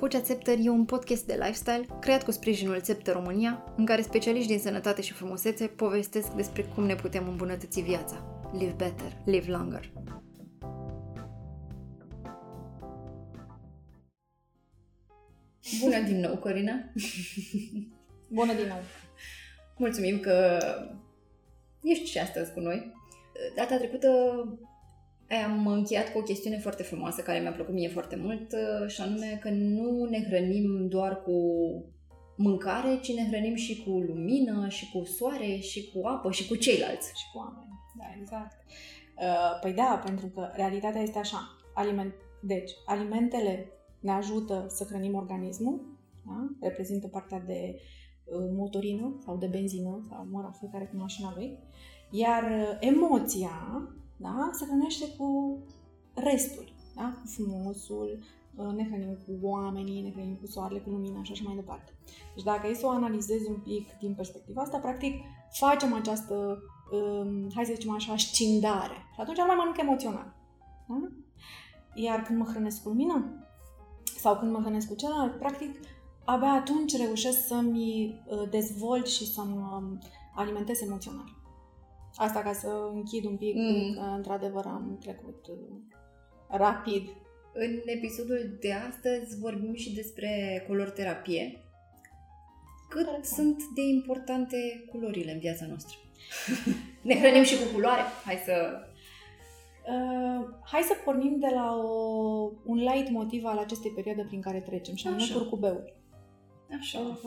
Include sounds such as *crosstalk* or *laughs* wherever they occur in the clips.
Vocea Țepter e un podcast de lifestyle creat cu sprijinul Țepter România, în care specialiști din sănătate și frumusețe povestesc despre cum ne putem îmbunătăți viața. Live better, live longer. Bună din nou, Corina! *laughs* Bună din nou! Mulțumim că ești și astăzi cu noi. Data trecută am încheiat cu o chestiune foarte frumoasă care mi-a plăcut mie foarte mult uh, și anume că nu ne hrănim doar cu mâncare, ci ne hrănim și cu lumină, și cu soare, și cu apă, și cu ceilalți. Și cu oameni, da, exact. Uh, păi da, pentru că realitatea este așa. Aliment... Deci, alimentele ne ajută să hrănim organismul, da? reprezintă partea de uh, motorină sau de benzină, sau, mă rog, fiecare cu mașina lui, iar emoția da? se hrănește cu restul, da? cu frumosul, uh, ne hrănim cu oamenii, ne hrănim cu soarele, cu lumina și așa mai departe. Deci dacă e să o analizezi un pic din perspectiva asta, practic facem această, um, hai să zicem așa, scindare. Și atunci mai mănânc emoțional. Da? Iar când mă hrănesc cu lumină sau când mă hrănesc cu celălalt, practic abia atunci reușesc să-mi uh, dezvolt și să-mi um, alimentez emoțional. Asta ca să închid un pic, mm. că într-adevăr am trecut uh, rapid. În episodul de astăzi vorbim și despre color-terapie. Cât Care sunt de importante culorile în viața noastră? *laughs* ne hrănim și cu culoare? Hai să... Uh, hai să pornim de la o, un light motiv al acestei perioade prin care trecem, și anume curcubeul. Așa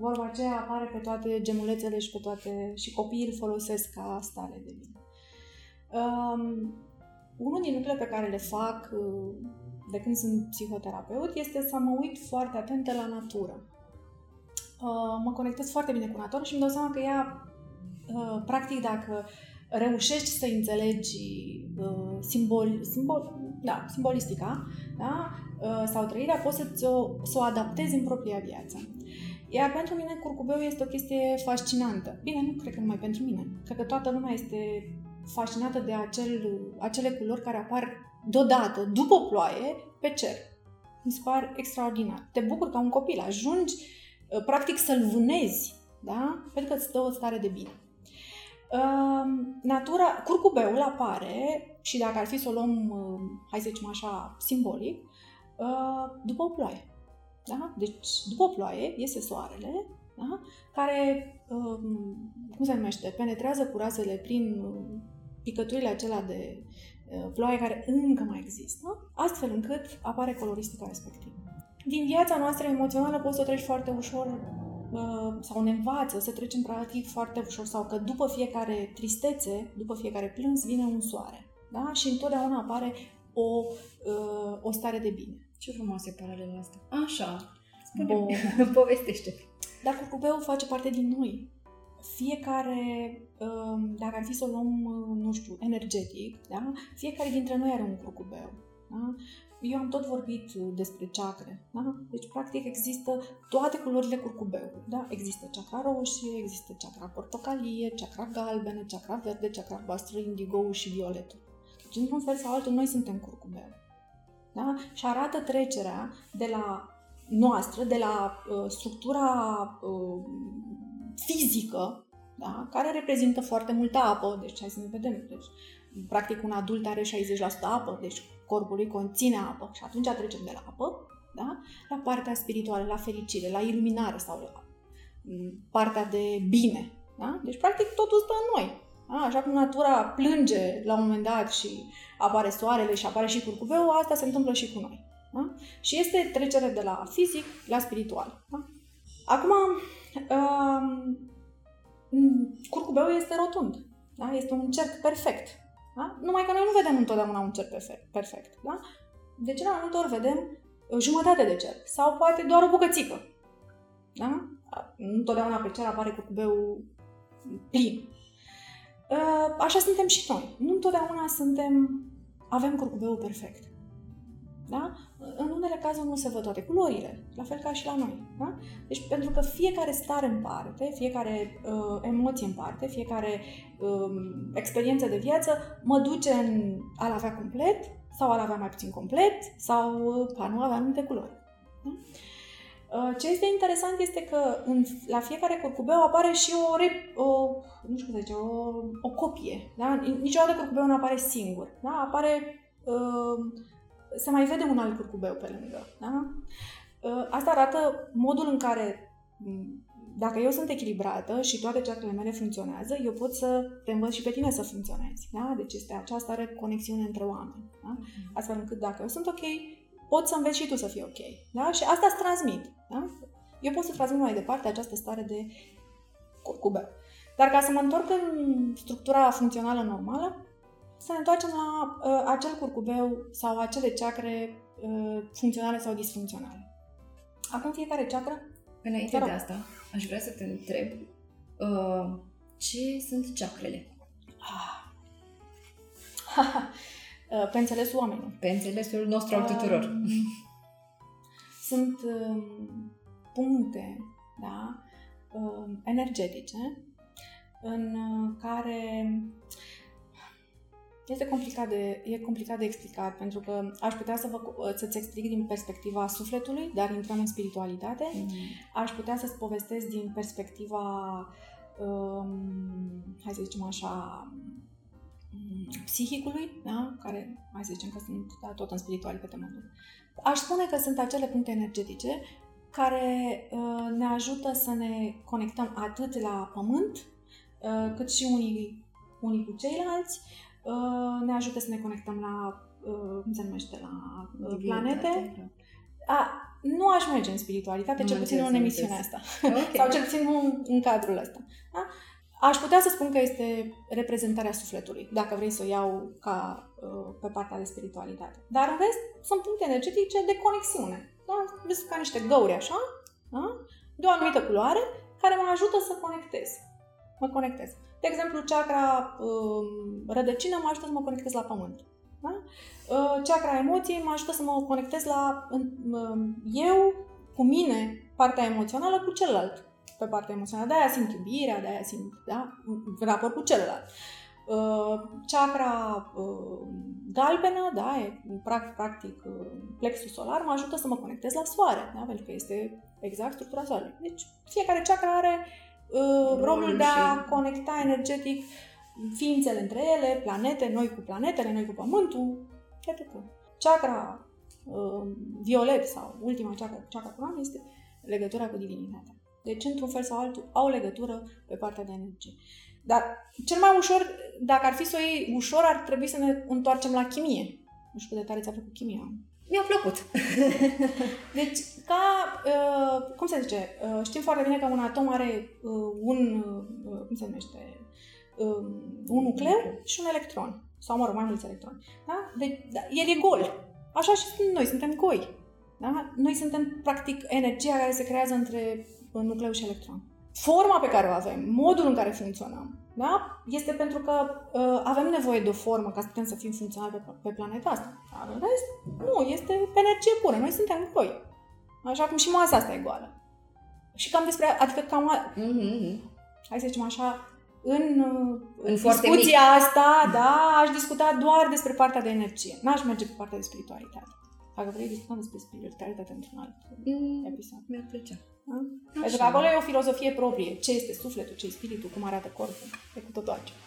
vorba aceea apare pe toate gemulețele și pe toate și copiii îl folosesc ca stare de bine. Um, unul din lucrurile pe care le fac uh, de când sunt psihoterapeut este să mă uit foarte atentă la natură. Uh, mă conectez foarte bine cu natura și îmi dau seama că ea, uh, practic, dacă reușești să înțelegi uh, simbol, simbol, da, simbolistica da, uh, sau trăirea, poți să, o, să o adaptezi în propria viață. Iar pentru mine curcubeu este o chestie fascinantă. Bine, nu cred că numai pentru mine. Cred că toată lumea este fascinată de acel, acele culori care apar deodată, după ploaie, pe cer. Mi se par extraordinar. Te bucur ca un copil, ajungi uh, practic să-l vânezi, da? Pentru că îți dă o stare de bine. Uh, natura, curcubeul apare și dacă ar fi să o luăm, uh, hai să zicem așa, simbolic, după o ploaie. Da? Deci, după ploaie, iese soarele, da? care, um, cum se numește, penetrează cu razele prin um, picăturile acelea de uh, ploaie care încă mai există, astfel încât apare coloristica respectivă. Din viața noastră emoțională poți să treci foarte ușor uh, sau ne învață să trecem practic foarte ușor sau că după fiecare tristețe, după fiecare plâns, vine un soare. Da? Și întotdeauna apare o, uh, o stare de bine. Ce frumoasă e paralela asta. Așa, spune *laughs* povestește Dar curcubeul face parte din noi. Fiecare, um, dacă ar fi să o luăm, uh, nu știu, energetic, da? fiecare dintre noi are un curcubeu. Da? Eu am tot vorbit despre chakre. Da? Deci, practic, există toate culorile curcubeului. Da? Există chakra roșie, există chakra portocalie, chakra galbenă, chakra verde, chakra albastră, indigo și violetul. Deci, într-un fel sau altul, noi suntem curcubeu. Da? Și arată trecerea de la noastră, de la uh, structura uh, fizică, da? care reprezintă foarte multă apă, deci hai să ne vedem. Deci, practic un adult are 60% apă, deci corpul lui conține apă și atunci trecem de la apă da? la partea spirituală, la fericire, la iluminare sau la mm, partea de bine. Da? Deci, practic, totul stă în noi. A, așa cum natura plânge la un moment dat și apare soarele și apare și curcubeu, asta se întâmplă și cu noi. Da? Și este trecere de la fizic la spiritual. Da? Acum, um, curcubeu este rotund. Da? Este un cerc perfect. Da? Numai că noi nu vedem întotdeauna un cerc perfect. perfect da? De cele mai multe ori vedem uh, jumătate de cerc sau poate doar o bucățică. Da? Nu întotdeauna pe cer apare curcubeu plin. Uh, așa suntem și noi. Nu întotdeauna suntem, avem curcubeul perfect. Da? În unele cazuri nu se văd toate culorile, la fel ca și la noi. Da? Deci, pentru că fiecare stare în parte, fiecare uh, emoție în parte, fiecare uh, experiență de viață mă duce în a-l avea complet sau a-l avea mai puțin complet sau uh, a nu avea anumite culori. Da? Uh, ce este interesant este că în, la fiecare curcubeu apare și o, rep, o nu știu cum zice, o, o copie. Da? Niciodată curcubeu nu apare singur. Da? Apare, uh, se mai vede un alt curcubeu pe lângă. Da? Uh, asta arată modul în care dacă eu sunt echilibrată și toate ceakrele mele funcționează, eu pot să te învăț și pe tine să funcționezi. Da? Deci este aceasta are conexiune între oameni. Da? Mhm. Astfel încât dacă eu sunt ok, pot să înveți și tu să fii ok. Da? Și asta îți transmit. Da? Eu pot să transmit mai departe această stare de curcubeu. Dar ca să mă întorc în structura funcțională normală, să ne întoarcem la uh, acel curcubeu sau acele chakre uh, funcționale sau disfuncționale. Acum fiecare chakra Înainte de asta, aș vrea să te întreb uh, ce sunt chakrele? Ah. *laughs* Uh, pe înțelesul oamenilor. Pe înțelesul nostru al tuturor. Um, *laughs* sunt um, puncte da, um, energetice în uh, care este complicat de, e complicat de explicat, pentru că aș putea să vă, să-ți explic din perspectiva sufletului, dar intrăm în spiritualitate. Mm-hmm. Aș putea să-ți povestesc din perspectiva, um, hai să zicem așa, um, psihicului, da? care, hai să zicem că sunt da, tot în spiritualitate mă Aș spune că sunt acele puncte energetice care uh, ne ajută să ne conectăm atât la pământ, uh, cât și unii, unii cu ceilalți, Uh, ne ajută să ne conectăm la, uh, cum se numește, la uh, planete. Da. A, nu aș merge în spiritualitate, cel puțin în emisiunea asta. Okay. Sau cel puțin în, în cadrul ăsta. Da? Aș putea să spun că este reprezentarea sufletului, dacă vrei să o iau ca uh, pe partea de spiritualitate. Dar în rest, sunt puncte energetice de conexiune. Da? Vezi ca niște găuri așa, da? de o anumită culoare, care mă ajută să conectez. Mă conectez. De exemplu, chakra uh, rădăcină mă ajută să mă conectez la pământ. Da? Uh, chakra emoției mă ajută să mă conectez la uh, eu, cu mine, partea emoțională, cu celălalt pe partea emoțională. De-aia simt iubirea, de-aia simt, da? În raport cu celălalt. Uh, chakra uh, galbenă, da, e practic, practic uh, plexul solar, mă ajută să mă conectez la soare, da? pentru că este exact structura soarelui. Deci fiecare chakra are uh, rolul de a conecta energetic ființele între ele, planete, noi cu planetele, noi cu Pământul, etc. Chakra uh, violet sau ultima chakra, chakra curan este legătura cu divinitatea. Deci, într-un fel sau altul, au legătură pe partea de energie. Dar cel mai ușor, dacă ar fi să o iei ușor, ar trebui să ne întoarcem la chimie. Nu știu de tare ți-a plăcut chimia. Mi-a plăcut. *laughs* deci, ca, uh, cum se zice, uh, știm foarte bine că un atom are uh, un, uh, cum se numește, uh, un nucleu și un electron. Sau, mă rog, mai mulți electroni. Da? Deci, da, el e gol. Așa și noi, suntem goi. Da? Noi suntem, practic, energia care se creează între nucleu și electron. Forma pe care o avem, modul în care funcționăm, da? Este pentru că uh, avem nevoie de o formă ca să putem să fim funcționali pe, pe planeta asta. Dar în rest, nu, este energie pură. Noi suntem goi. Așa cum și masa asta e goală. Și cam despre, adică cam, mm-hmm. hai să zicem așa, în, în discuția mic. asta, da, aș discuta doar despre partea de energie. N-aș merge pe partea de spiritualitate. Dacă vrei, discutăm despre spiritualitate într-un alt mm, episod. Mi-ar plăcea. Da? Pentru că acolo e o filozofie proprie. Ce este sufletul, ce e spiritul, cum arată corpul. E cu totul altceva.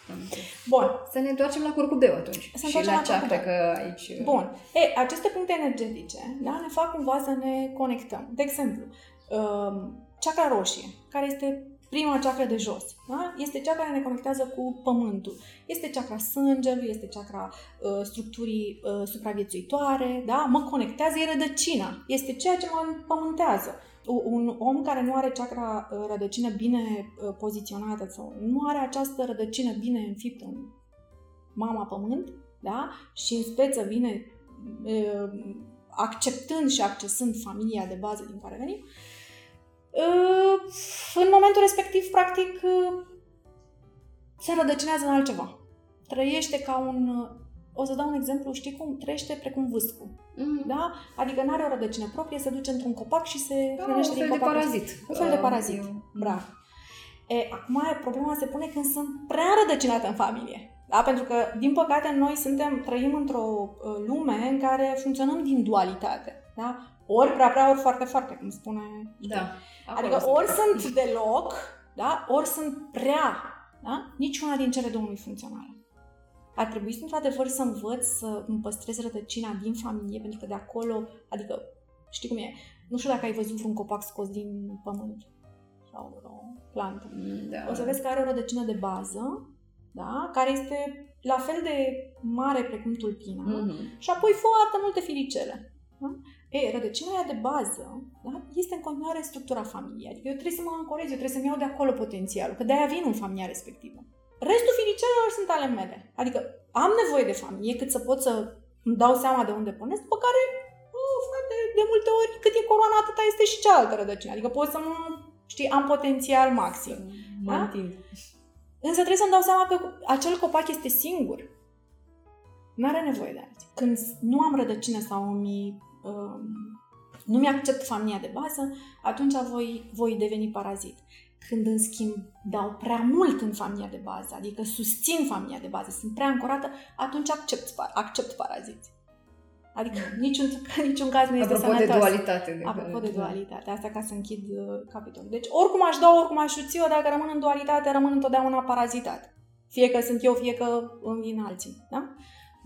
Bun. Să ne întoarcem la curcubeu atunci. Să și la, la cred că aici... Bun. E, aceste puncte energetice da, ne fac cumva să ne conectăm. De exemplu, um, chakra roșie, care este prima chakra de jos, da? este cea care ne conectează cu pământul. Este chakra sângelui, este chakra uh, structurii uh, supraviețuitoare, da? mă conectează, e rădăcina, este ceea ce mă pământează un om care nu are chakra uh, rădăcină bine uh, poziționată sau nu are această rădăcină bine înfiptă în mama pământ, da? și în speță vine uh, acceptând și accesând familia de bază din care venim, în momentul respectiv, practic, se rădăcinează în altceva. Trăiește ca un o să dau un exemplu, știi cum? Trăiește precum vâscul. Mm. Da? Adică nu are o rădăcină proprie, se duce într-un copac și se da, hrănește din copac. Un fel de parazit. Un fel de parazit. Uh, Bravo. E, acum problema se pune când sunt prea rădăcinate în familie. Da? Pentru că, din păcate, noi suntem, trăim într-o uh, lume în care funcționăm din dualitate. Da? Ori prea prea, ori foarte foarte, cum spune. Da. Adică ori sunt deloc, da? ori sunt prea. Da? Niciuna din cele două nu e funcțională. Ar trebui, într-adevăr, să învăț să îmi păstrez rădăcina din familie, pentru că de acolo, adică, știi cum e, nu știu dacă ai văzut vreun copac scos din pământ sau o plantă. Da. O să vezi că are o rădăcină de bază, da? care este la fel de mare precum tulpina mm-hmm. și apoi foarte multe filicele. Da? E, rădăcina aia de bază da? este în continuare structura familiei. Adică eu trebuie să mă ancorez, eu trebuie să-mi iau de acolo potențialul, că de-aia vin în familia respectivă. Restul filicelor sunt ale mele. Adică am nevoie de familie cât să pot să îmi dau seama de unde pornesc, după care, oh, frate, de multe ori cât e coroana, atâta este și cealaltă rădăcină. Adică pot să mă, știi, am potențial maxim. Mă da? întind. Însă trebuie să-mi dau seama că acel copac este singur. Nu are nevoie de alții. Când nu am rădăcină sau mi, um, nu mi-accept familia de bază, atunci voi, voi deveni parazit. Când, în schimb, dau prea mult în familia de bază, adică susțin familia de bază, sunt prea ancorată, atunci accept, accept paraziți. Adică mm. niciun, *laughs* niciun caz nu este Apropo sănătos. de dualitate. De Apropo de dualitate. Asta ca să închid uh, capitolul. Deci oricum aș da, oricum aș șuți eu, dacă rămân în dualitate, rămân întotdeauna parazitat. Fie că sunt eu, fie că îmi vin alții. Da?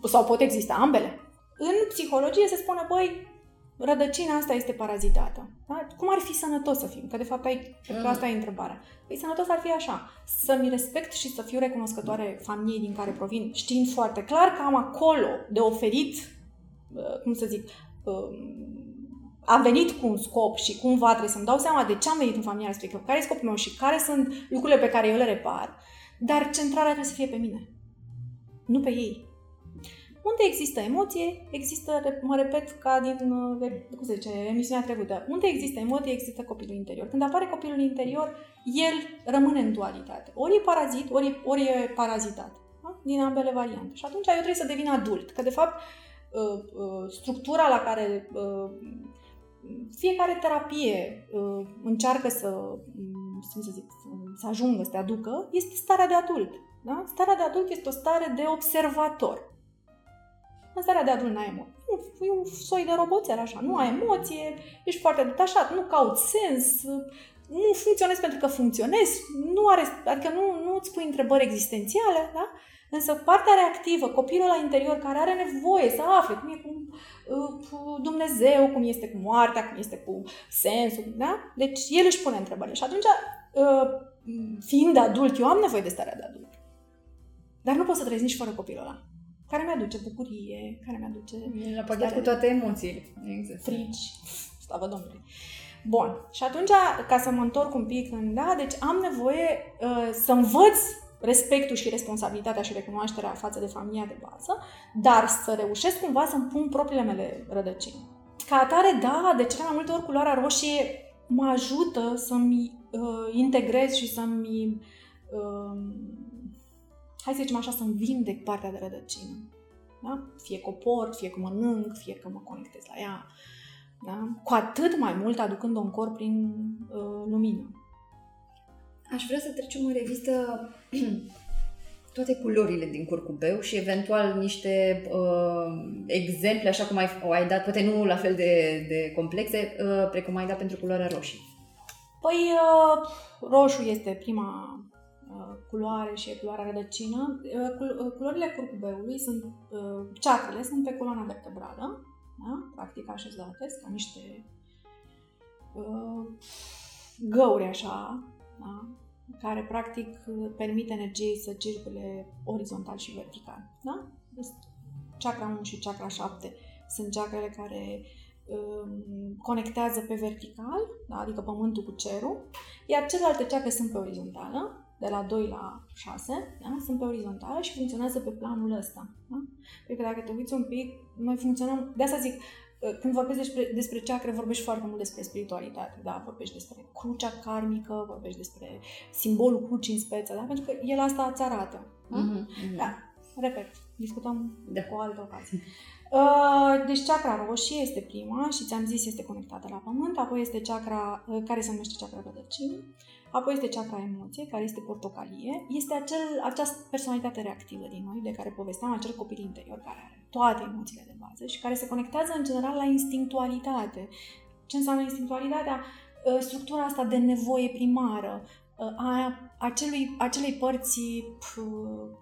Sau pot exista ambele. În psihologie se spune, băi, rădăcina asta este parazitată. Da? Cum ar fi sănătos să fim? Că de fapt ai, mm. că asta e întrebarea. Păi sănătos ar fi așa, să-mi respect și să fiu recunoscătoare familiei din care provin, știind foarte clar că am acolo de oferit, uh, cum să zic, um, am venit cu un scop și cumva trebuie să-mi dau seama de ce am venit în familia respectivă, care e scopul meu și care sunt lucrurile pe care eu le repar, dar centrarea trebuie să fie pe mine, nu pe ei. Unde există emoție, există, mă repet, ca din, uh, cum se zice, emisiunea trecută, unde există emoție, există copilul interior. Când apare copilul interior, el rămâne în dualitate. Ori e parazit, ori e, ori e parazitat. Da? Din ambele variante. Și atunci eu trebuie să devin adult. Că, de fapt, uh, uh, structura la care fiecare terapie încearcă să, cum să zic, să ajungă, să te aducă, este starea de adult. Da? Starea de adult este o stare de observator. În starea de adult n-ai emoție. Nu, e un soi de roboțel așa, nu ai emoție, ești foarte detașat, nu cauți sens, nu funcționezi pentru că funcționezi, nu are, adică nu, nu îți pui întrebări existențiale, da? Însă partea reactivă, copilul la interior care are nevoie să afle cum e cu, uh, cu Dumnezeu, cum este cu moartea, cum este cu sensul, da? Deci el își pune întrebările și atunci, uh, fiind adult, eu am nevoie de starea de adult. Dar nu pot să trăiesc nici fără copilul ăla care mi-aduce bucurie, care mi-aduce... La pachet cu toate emoțiile. Exact. Frici, slavă Domnului. Bun. Și atunci, ca să mă întorc un pic în da, deci am nevoie uh, să învăț respectul și responsabilitatea și recunoașterea față de familia de bază, dar să reușesc cumva să-mi pun propriile mele rădăcini. Ca atare, da, de cele mai multe ori culoarea roșie mă ajută să-mi uh, integrez și să-mi uh, hai să zicem așa, să-mi vindec partea de rădăcină. Da? Fie că o port, fie că mănânc, fie că mă conectez la ea. Da? Cu atât mai mult aducând-o în corp prin uh, lumină. Aș vrea să trecem în revistă *clears throat* toate culorile din curcubeu și eventual niște uh, exemple, așa cum ai, o ai dat, poate nu la fel de, de complexe, uh, precum ai dat pentru culoarea roșie. Păi, uh, roșu este prima culoare și e culoarea rădăcină. Uh, uh, culorile curcubeului sunt, uh, ceacrele sunt pe coloana vertebrală, da? practic așezate, ca niște găuri așa, da? care practic permit energiei să circule orizontal și vertical. Da? Deci, chakra 1 și chakra 7 sunt chakrele care um, conectează pe vertical, da? adică pământul cu cerul, iar celelalte chakre sunt pe orizontală, de la 2 la 6, da? sunt pe orizontală și funcționează pe planul ăsta. Da? Pentru că dacă te uiți un pic, noi funcționăm, de asta zic, uh, când vorbești despre, despre ceacre, vorbești foarte mult despre spiritualitate, da? vorbești despre crucea karmică, vorbești despre simbolul crucii în speță, da? pentru că el asta îți arată. Da? Mm-hmm. da. Repet, discutăm da. cu o altă ocazie. Uh, deci chakra roșie este prima și ți-am zis este conectată la pământ, apoi este chakra uh, care se numește chakra rădăcinii Apoi este chakra emoție, care este portocalie. Este acel, această personalitate reactivă din noi, de care povesteam, acel copil interior care are toate emoțiile de bază și care se conectează în general la instinctualitate. Ce înseamnă instinctualitatea? Ă, structura asta de nevoie primară, ă, a acelui, acelei părți p,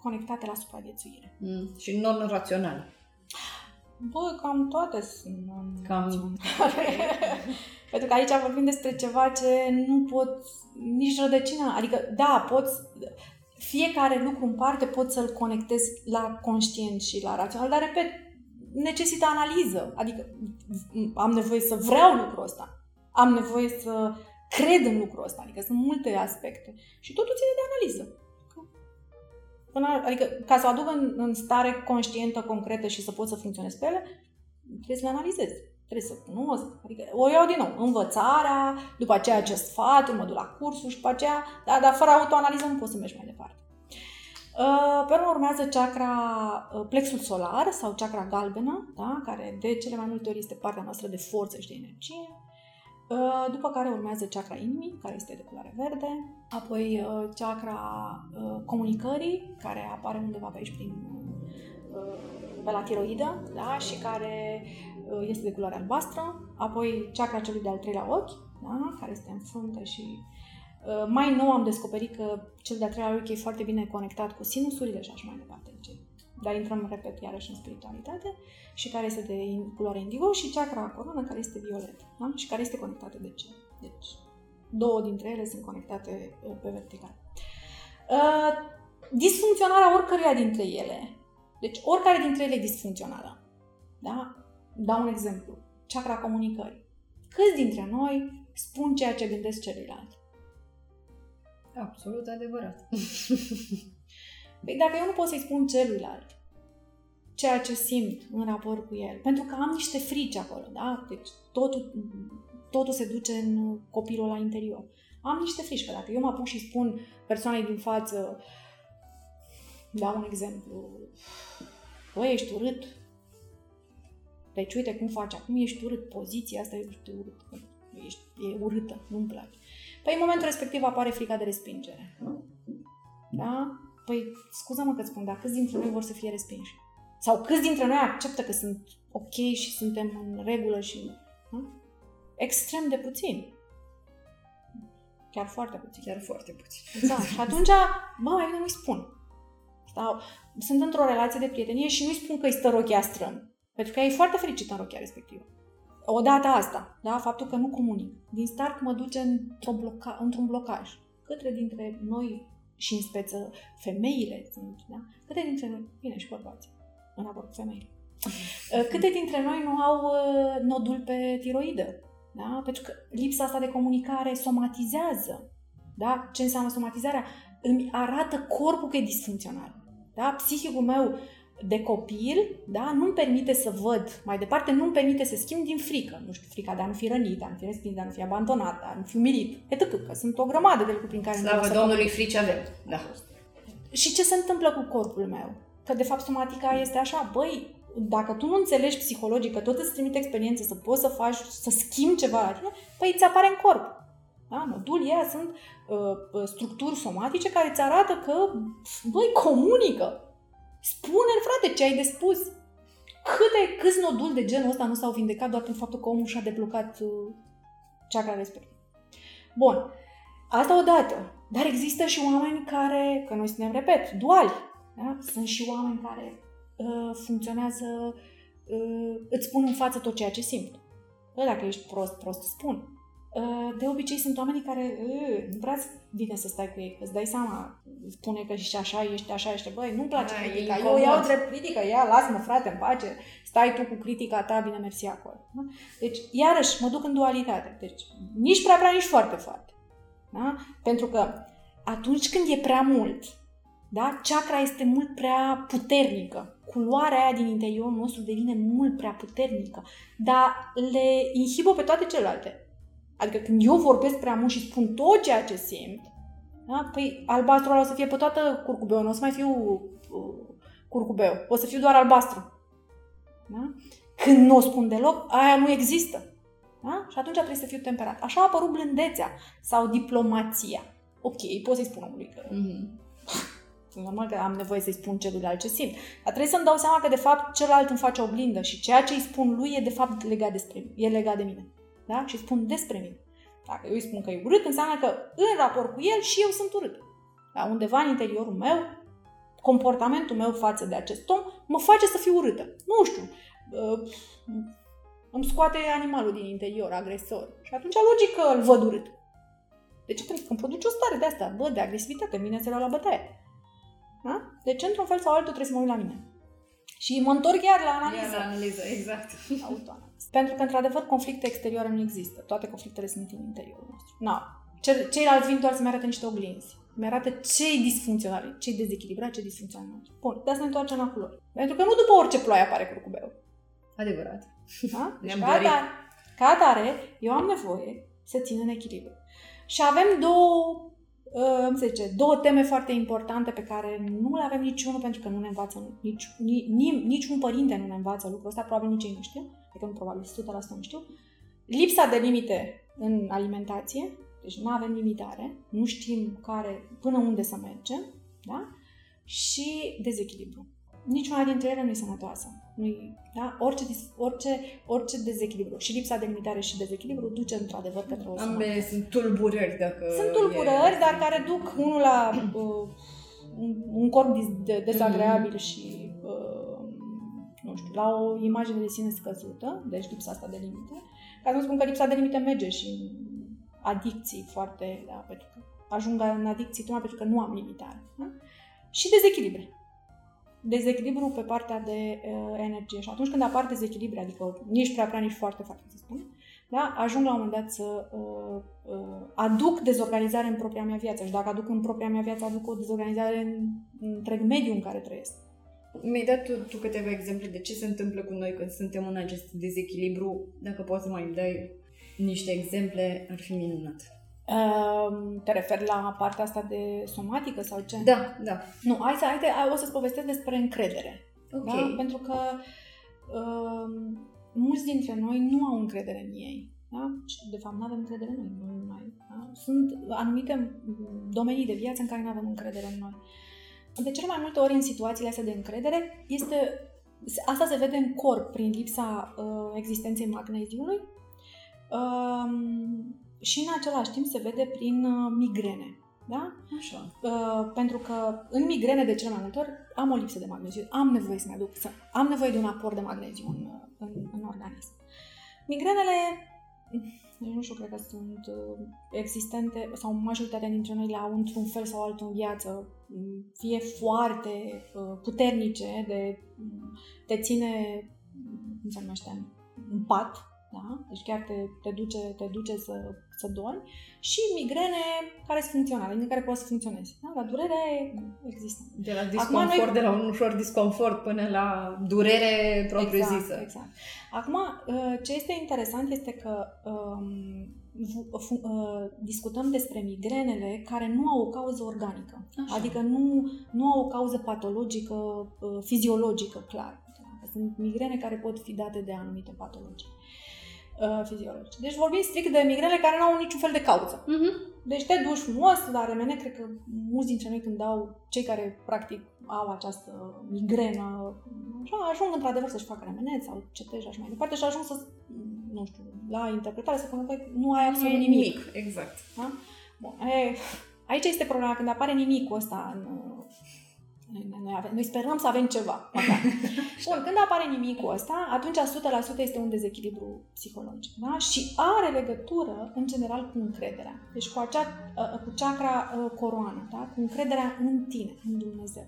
conectate la supraviețuire. Mm, și non-rațional. Bă, cam toate sunt Cam... *laughs* Pentru că aici vorbim despre ceva ce nu pot nici rădăcină. Adică, da, poți, fiecare lucru în parte pot să-l conectez la conștient și la rațional, dar, repet, necesită analiză. Adică am nevoie să vreau lucrul ăsta. Am nevoie să cred în lucrul ăsta. Adică sunt multe aspecte. Și totul ține de analiză. Până, adică, ca să o aduc în, în stare conștientă, concretă și să pot să funcționez pe ele, trebuie să le analizez. Trebuie să cunosc. Adică o iau din nou. Învățarea, după aceea ce sfat, mă duc la cursuri și după aceea, dar, dar fără autoanaliză nu poți să mergi mai departe. Uh, pe urmă urmează chakra, uh, plexul solar sau chakra galbenă, da? care de cele mai multe ori este partea noastră de forță și de energie. Uh, după care urmează chakra inimii, care este de culoare verde, apoi chakra comunicării, care apare undeva pe aici prin pe la tiroidă, da? și care este de culoare albastră, apoi chakra celui de-al treilea ochi, da? care este în frunte și Uh, mai nou am descoperit că cel de-al treilea ochi e foarte bine conectat cu sinusurile și așa mai departe. Dar intrăm, repet, iarăși în spiritualitate și care este de culoare indigo și chakra coronă care este violet da? și care este conectată de ce? Deci, două dintre ele sunt conectate uh, pe vertical. Uh, disfuncționarea oricăruia dintre ele. Deci, oricare dintre ele e disfuncțională. Da? Dau un exemplu. Chakra comunicării. Câți dintre noi spun ceea ce gândesc celuilalt? Absolut adevărat. *laughs* Păi dacă eu nu pot să-i spun celuilalt ceea ce simt în raport cu el, pentru că am niște frici acolo, da? Deci totul, totul se duce în copilul la interior. Am niște frici, că dacă eu mă apuc și spun persoanei din față, dau un exemplu, bă, ești urât, deci uite cum faci acum, ești urât, poziția asta e urât, ești, e urâtă, nu-mi place. Păi în momentul respectiv apare frica de respingere. Da? Păi, scuză-mă că spun, dar câți dintre noi vor să fie respinși? Sau câți dintre noi acceptă că sunt ok și suntem în regulă și... Da? Extrem de puțin. Chiar foarte puțin. Chiar foarte puțin. Exact. Și atunci, bă, mai bine nu-i spun. Sau sunt într-o relație de prietenie și nu-i spun că îi stă rochia strâm. Pentru că e foarte fericită în rochia respectivă odată asta, da? faptul că nu comunic, din start mă duce într-un, bloca- într-un blocaj. Câte dintre noi și în speță femeile sunt, da? Câte dintre noi, bine și bărbații, în raport cu femeile. *laughs* Uh, câte dintre noi nu au uh, nodul pe tiroidă? Da? Pentru că lipsa asta de comunicare somatizează. Da? Ce înseamnă somatizarea? Îmi arată corpul că e disfuncțional. Da? Psihicul meu de copil, da, nu-mi permite să văd mai departe, nu-mi permite să schimb din frică. Nu știu, frica de a nu fi rănit, de a nu fi respins, de a nu fi abandonat, de a nu fi umilit. etc. Că sunt o grămadă de lucruri prin care... Slavă Domnului, frici avem. Da. Și ce se întâmplă cu corpul meu? Că de fapt somatica este așa, băi, dacă tu nu înțelegi psihologic că tot îți trimite experiențe să poți să faci, să schimbi ceva la tine, păi îți apare în corp. Da? Nodul ea sunt uh, structuri somatice care îți arată că, băi, comunică. Spune, frate, ce ai de spus. Câte, câți noduli de genul ăsta nu s-au vindecat doar prin faptul că omul și-a deblocat uh, chakra respectiv. Bun. Asta odată. Dar există și oameni care, că noi suntem, repet, duali. Da? Sunt și oameni care uh, funcționează, uh, îți spun în față tot ceea ce simt. Bă, dacă ești prost, prost spun. Uh, de obicei sunt oamenii care uh, nu prea bine să stai cu ei, îți dai seama, spune că și așa ești, așa ești, băi, nu-mi place da, critica, eu iau drept critică, ia, lasă-mă frate în pace, stai tu cu critica ta, bine, mersi acolo. Da? Deci, iarăși, mă duc în dualitate, deci nici prea prea, nici foarte foarte. Da? Pentru că atunci când e prea mult, da? chakra este mult prea puternică, culoarea aia din interiorul nostru devine mult prea puternică, dar le inhibă pe toate celelalte. Adică când eu vorbesc prea mult și spun tot ceea ce simt, da? păi albastru ăla o să fie pe toată curcubeu, nu o să mai fiu uh, curcubeu, o să fiu doar albastru. Da? Când nu o spun deloc, aia nu există. Da? Și atunci trebuie să fiu temperat. Așa a apărut blândețea sau diplomația. ok, pot să-i spun omului că Mhm. *laughs* normal că am nevoie să-i spun celuilalt ce simt. Dar trebuie să-mi dau seama că, de fapt, celălalt îmi face oglindă și ceea ce îi spun lui e, de fapt, legat, despre, e legat de mine. Da? Și îi spun despre mine. Dacă eu îi spun că e urât, înseamnă că în raport cu el și eu sunt urât. Da? Undeva în interiorul meu, comportamentul meu față de acest om mă face să fiu urâtă. Nu știu, uh, îmi scoate animalul din interior, agresor. Și atunci logic că îl văd urât. De ce? Pentru că îmi produce o stare de asta, bă, de agresivitate, mine se lua la bătaie. Da? Deci, într-un fel sau altul, trebuie să mă uit la mine. Și mă întorc iar la analiză. Iar la analiză, exact. Autoanaliză. Pentru că, într-adevăr, conflicte exterioare nu există. Toate conflictele sunt în interiorul nostru. Na. Ce- Ceilalți vin doar să-mi arate niște oglinzi. Mi arată ce-i disfuncțional, ce-i dezechilibrat, ce-i disfuncțional. Bun, de asta ne întoarcem la culori. Pentru că nu după orice ploaie apare curcubeu. Adevărat. Da? Deci, *laughs* Ne-am ca, dorit. atare, ca atare, eu am nevoie să țin în echilibru. Și avem două, uh, cum se zice, două teme foarte importante pe care nu le avem niciunul pentru că nu ne învață, nici, ni, ni, niciun părinte nu ne învață lucrul ăsta, probabil nici ei nu știu, adică nu probabil, 100% nu știu. Lipsa de limite în alimentație, deci nu avem limitare, nu știm care, până unde să mergem, da? și dezechilibru. Niciuna dintre ele nu e sănătoasă. Nu-i, da? orice, dis- orice, orice dezechilibru și lipsa de limitare și dezechilibru duce într-adevăr către o sănătate. Ambele sunt tulburări, dacă Sunt e- tulburări, dar care duc unul la uh, un, un corp dis- de, dezagreabil Mhm. și uh, nu știu, la o imagine de sine scăzută, deci lipsa asta de limite. Ca să nu spun că lipsa de limite merge și în adicții foarte, da, pentru că ajung în adicții tocmai pentru că nu am limitare. Da? Și dezechilibre. Dezechilibru pe partea de uh, energie. Și atunci când apar dezechilibre, adică nici prea prea, nici foarte, foarte, să spun, da? ajung la un moment dat să uh, uh, aduc dezorganizare în propria mea viață. Și dacă aduc în propria mea viață, aduc o dezorganizare în în întreg mediul în care trăiesc. Mi-ai dat tu, tu câteva exemple de ce se întâmplă cu noi când suntem în acest dezechilibru. Dacă poți să mai îmi dai niște exemple, ar fi minunat. Uh, te referi la partea asta de somatică sau ce? Da, da. Nu, hai să, hai, te- o să-ți povestesc despre încredere. Ok. Da? Pentru că uh, mulți dintre noi nu au încredere în ei. Da? Și, de fapt, nu avem încredere în noi. Nu mai, da? Sunt anumite mm, domenii de viață în care nu avem încredere în noi. De cele mai multe ori, în situațiile astea de încredere, este, asta se vede în corp prin lipsa uh, existenței magneziului um, și, în același timp, se vede prin uh, migrene. Da? Așa. Uh, pentru că în migrene de cele mai multe ori am o lipsă de magneziu, am nevoie să-mi aduc, să, am nevoie de un aport de magneziu în, în, în organism. Migrenele, deci nu știu, cred că sunt uh, existente sau majoritatea dintre noi le au într-un fel sau altul în viață, m, fie foarte uh, puternice, de te ține, cum se numește, în pat, da? Deci chiar te, te, duce, te duce să, să dormi și migrene care sunt funcționale, în care poți să funcționezi. Da? La durere există. De la Acum disconfort, noi- de la un ușor disconfort până la durere propriu-zisă. Exact, exact. Acum, uh, ce este interesant este că um, fu- fu- uh, discutăm despre migrenele care nu au o cauză organică. Așa. Adică nu, nu au o cauză patologică, uh, fiziologică, clar. Că Sunt migrene care pot fi date de anumite patologii uh, fiziologice. Deci vorbim strict de migrene care nu au niciun fel de cauză. Mhm. Deci te duci frumos la remene, cred că mulți dintre noi când dau, cei care practic au această migrenă, așa, ajung într-adevăr să-și facă remene sau CT și așa mai departe și ajung să, nu știu, la interpretare să spună că nu ai absolut Nu e nimic. nimic, exact. Da? Bun, e, aici este problema, când apare nimicul ăsta în, noi, noi, avem, noi sperăm să avem ceva. *laughs* măcar. Bun, când apare nimicul ăsta, atunci 100% este un dezechilibru psihologic. Da? Și are legătură, în general, cu încrederea. Deci cu, acea, uh, cu chakra uh, coroană, da? cu încrederea în tine, în Dumnezeu.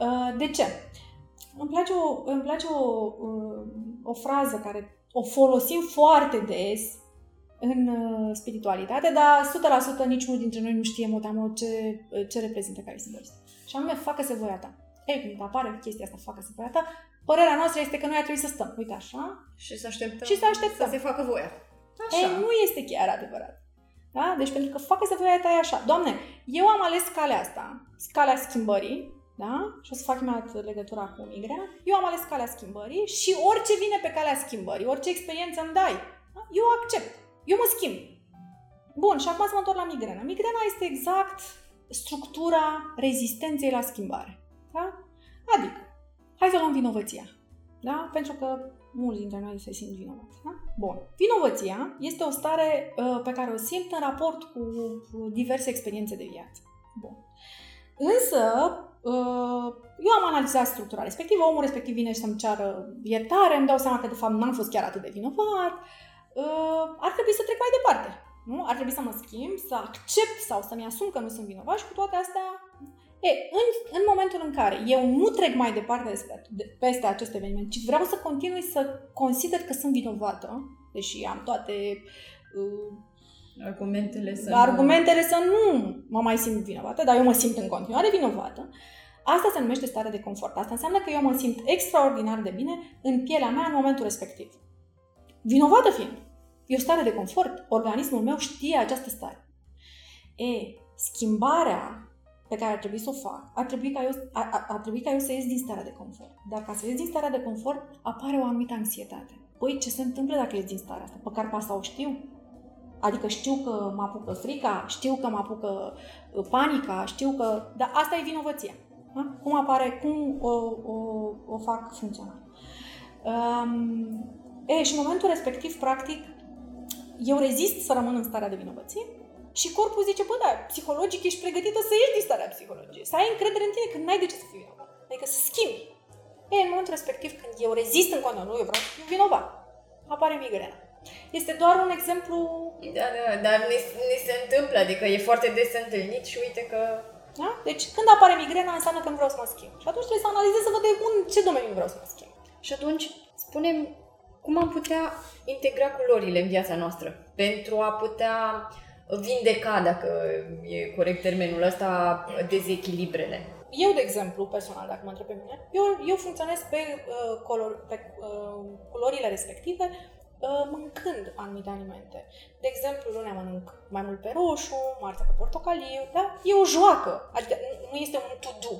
Uh, De ce? Îmi place o, îmi place o, uh, o frază care o folosim foarte des în uh, spiritualitate, dar 100% niciunul dintre noi nu știe motamă ce, ce reprezintă care simbolist. Și anume, facă-se voia ta. Ei, când apare chestia asta, facă-se voia ta, părerea noastră este că noi ar trebui să stăm. Uite așa. Și să așteptăm, Și să așteptăm. să se facă voia. Așa. Ei, nu este chiar adevărat. Da? Deci pentru că facă-se voia ta e așa. Doamne, eu am ales calea asta, calea schimbării, da? Și o să fac imediat legătura cu migrena. Eu am ales calea schimbării și orice vine pe calea schimbării, orice experiență îmi dai, da? eu accept. Eu mă schimb. Bun, și acum să mă întorc la migrenă. Migrena este exact structura rezistenței la schimbare. Da? Adică, hai să luăm vinovăția. Da? Pentru că mulți dintre noi se simt vinovați. Da? Bun. Vinovăția este o stare uh, pe care o simt în raport cu diverse experiențe de viață. Bun. Însă, uh, eu am analizat structura respectivă, omul respectiv vine și să-mi ceară iertare, îmi dau seama că de fapt n-am fost chiar atât de vinovat, uh, ar trebui să trec mai departe. Nu? Ar trebui să mă schimb, să accept sau să-mi asum că nu sunt vinovat și cu toate astea E, în, în momentul în care eu nu trec mai departe despre, de, peste acest eveniment, ci vreau să continui să consider că sunt vinovată, deși am toate uh, argumentele să argumentele nu... să nu mă mai simt vinovată, dar eu mă simt în continuare vinovată, asta se numește stare de confort. Asta înseamnă că eu mă simt extraordinar de bine în pielea mea în momentul respectiv. Vinovată fiind. E o stare de confort. Organismul meu știe această stare. E, schimbarea pe care ar trebui să o fac, ar trebui ca eu, ar, ar trebui ca eu să ies din starea de confort. Dar ca să ies din starea de confort, apare o anumită anxietate. Păi, ce se întâmplă dacă ies din starea asta? Păcar pe asta o știu. Adică știu că mă apucă frica, știu că mă apucă uh, panica, știu că... Dar asta e vinovăția. Da? Cum apare, cum o, o, o fac funcțional. Um, e, și în momentul respectiv, practic, eu rezist să rămân în starea de vinovăție și corpul zice, bă, da, psihologic ești pregătită să ieși din starea psihologiei, să ai încredere în tine, că n-ai de ce să fii vinovat. Adică să schimbi. E, în momentul respectiv, când eu rezist în continuare, nu, eu vreau să fiu vinovat, apare migrena. Este doar un exemplu... Da, da, dar ne, ne se întâmplă, adică e foarte des întâlnit și uite că... Da? Deci când apare migrena înseamnă că nu vreau să mă schimb. Și atunci trebuie să analizez să văd în ce domeniu vreau să mă schimb. Și atunci, spunem, cum am putea integra culorile în viața noastră pentru a putea vindeca, dacă e corect termenul ăsta, dezechilibrele? Eu, de exemplu, personal, dacă mă întreb pe mine, eu, eu funcționez pe, uh, color, pe uh, culorile respective uh, mâncând anumite alimente. De exemplu, lunea mănânc mai mult pe roșu, marțea pe portocaliu, da? E o joacă, adică nu este un to-do.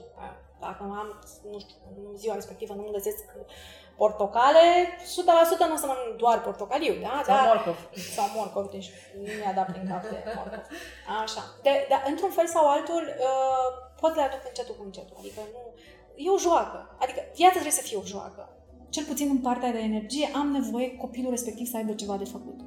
Da? Dacă am, nu știu, în ziua respectivă nu-mi găsesc portocale, 100% nu o să mănânc doar portocaliu, da? Sau da, morcov. Sau morcov, deci nu mi-a dat prin cap de morcov. Așa. De, de, într-un fel sau altul, uh, pot le aduc încetul cu încetul. Adică nu... E o joacă. Adică viața trebuie să fie o joacă. Cel puțin în partea de energie am nevoie copilul respectiv să aibă ceva de făcut.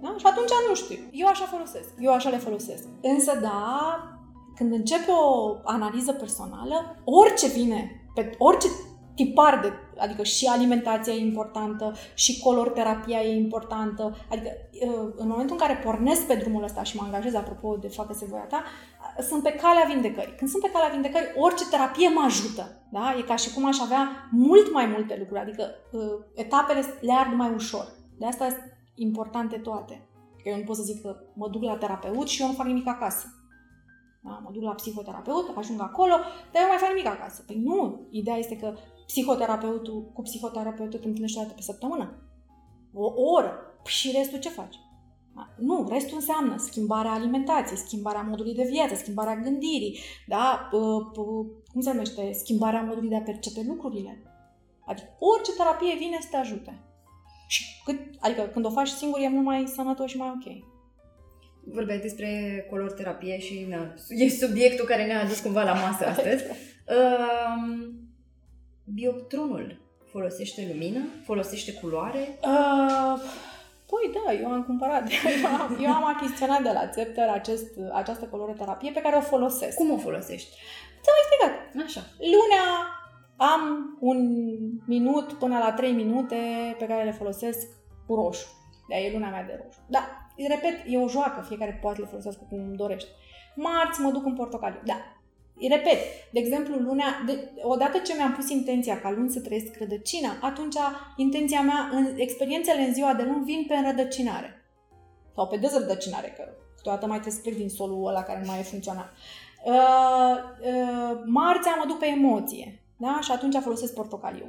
Da? Și atunci nu știu. Eu așa folosesc. Eu așa le folosesc. Însă, da, când începe o analiză personală, orice vine, pe orice tipar de, adică și alimentația e importantă, și color terapia e importantă, adică uh, în momentul în care pornesc pe drumul ăsta și mă angajez, apropo de facă-se voia ta, sunt pe calea vindecării. Când sunt pe calea vindecării, orice terapie mă ajută. Da? E ca și cum aș avea mult mai multe lucruri, adică uh, etapele le ard mai ușor. De asta sunt importante toate. Că eu nu pot să zic că mă duc la terapeut și eu nu fac nimic acasă. Da? Mă duc la psihoterapeut, ajung acolo, dar eu mai fac nimic acasă. Păi nu, ideea este că psihoterapeutul, cu psihoterapeutul te întâlnești o dată pe săptămână. O oră. Și restul ce faci? Nu, restul înseamnă schimbarea alimentației, schimbarea modului de viață, schimbarea gândirii, da? cum se numește? Schimbarea modului de a percepe lucrurile. Adică orice terapie vine să te ajute. Și cât, adică când o faci singur e mult mai sănătos și mai ok. Vorbeai despre color terapie și e subiectul care ne-a adus cumva la masă astăzi. um, *laughs* Bioptronul folosește lumină? Folosește culoare? Uh, păi da, eu am cumpărat. *laughs* eu am achiziționat de la Cepter acest, această coloroterapie pe care o folosesc. Cum o folosești? Ți-am explicat. Așa. Lunea am un minut până la trei minute pe care le folosesc cu roșu. de e luna mea de roșu. Da, repet, e o joacă, fiecare poate le folosesc cum dorește. Marți mă duc în portocaliu. Da, Repet, de exemplu, lunea, de, odată ce mi-am pus intenția ca luni să trăiesc rădăcina, atunci intenția mea, în experiențele în ziua de luni, vin pe înrădăcinare. Sau pe dezrădăcinare, că câteodată mai trebuie să plec din solul ăla care nu mai e funcțional. Uh, uh, marțea mă duc pe emoție. Da? Și atunci folosesc portocaliu.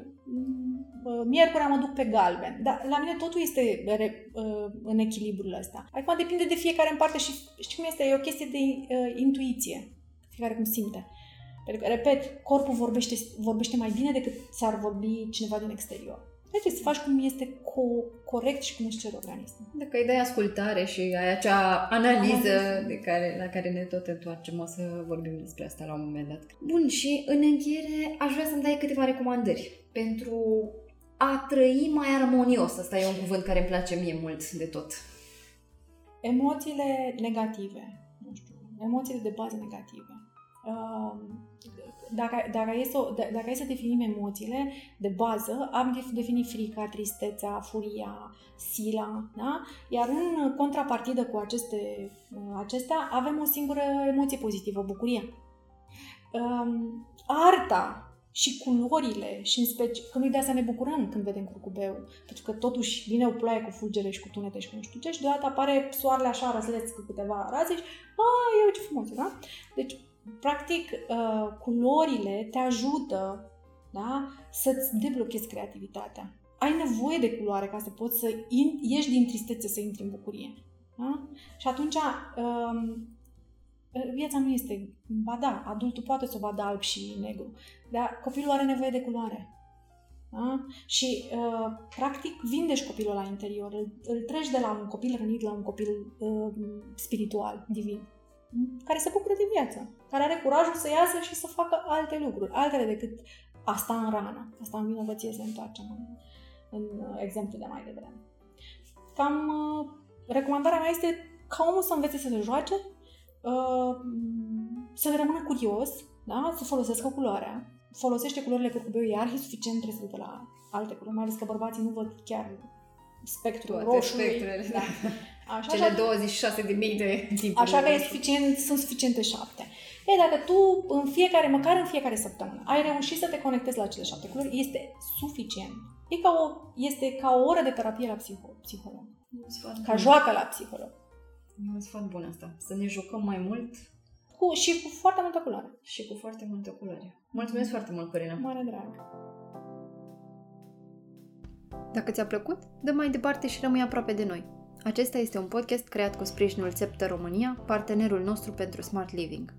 Uh, miercurea mă duc pe galben. Dar la mine totul este uh, în echilibrul ăsta. Acum depinde de fiecare în parte și știi cum este? E o chestie de uh, intuiție fiecare cum simte. Pentru că, repet, corpul vorbește, vorbește mai bine decât s-ar vorbi cineva din exterior. Trebuie să faci cum este co- corect și cum își cer organismul. Dacă îi dai ascultare și ai acea analiză de care, la care ne tot întoarcem, o să vorbim despre asta la un moment dat. Bun, și în încheiere aș vrea să-mi dai câteva recomandări pentru a trăi mai armonios. Asta e un cuvânt care îmi place mie mult de tot. Emoțiile negative, nu știu, emoțiile de bază negative. Um, dacă, dacă, e să, dacă e să definim emoțiile de bază, am definit frica, tristețea, furia, sila, da? Iar în contrapartidă cu aceste, acestea avem o singură emoție pozitivă, bucuria. Um, arta și culorile și în special, că nu-i de să ne bucurăm când vedem curcubeu, pentru că totuși vine o ploaie cu fulgere și cu tunete și cu nu știu ce și deodată apare soarele așa răzleț cu câteva raze și, a, eu ce frumos, da? Deci practic, uh, culorile te ajută da? să-ți deblochezi creativitatea. Ai nevoie de culoare ca să poți să in, ieși din tristețe să intri în bucurie. Da? Și atunci, um, viața nu este, ba da, adultul poate să o vadă alb și negru, dar copilul are nevoie de culoare. Da? Și, uh, practic, vindești copilul la interior, îl, îl treci de la un copil rănit la un copil uh, spiritual, divin care se bucură de viață, care are curajul să iasă și să facă alte lucruri, altele decât asta în rană, asta în vinovăție să întoarcem în, în uh, exemplu de mai devreme. Cam uh, recomandarea mea este ca omul să învețe să se joace, uh, să rămână curios, da? să folosească culoarea, folosește culorile curcubeu, e arhi suficient trebuie să la alte culori, mai ales că bărbații nu văd chiar spectrul Toate roșului. spectrele, da. *laughs* Așa, Cele 26 de mii de tipuri. Așa că e suficient, sunt suficiente șapte. E, dacă tu în fiecare, măcar în fiecare săptămână, ai reușit să te conectezi la cele șapte culori, este suficient. E ca o, este ca o oră de terapie la psiho, psiholog. Ca joacă la psiholog. E un sfat bun asta. Să ne jucăm mai mult. Cu, și cu foarte multă culoare. Și cu foarte multă culoare. Mulțumesc mm. foarte mult, Corina. Mare drag. Dacă ți-a plăcut, dă mai departe și rămâi aproape de noi. Acesta este un podcast creat cu sprijinul Țeptă România, partenerul nostru pentru Smart Living.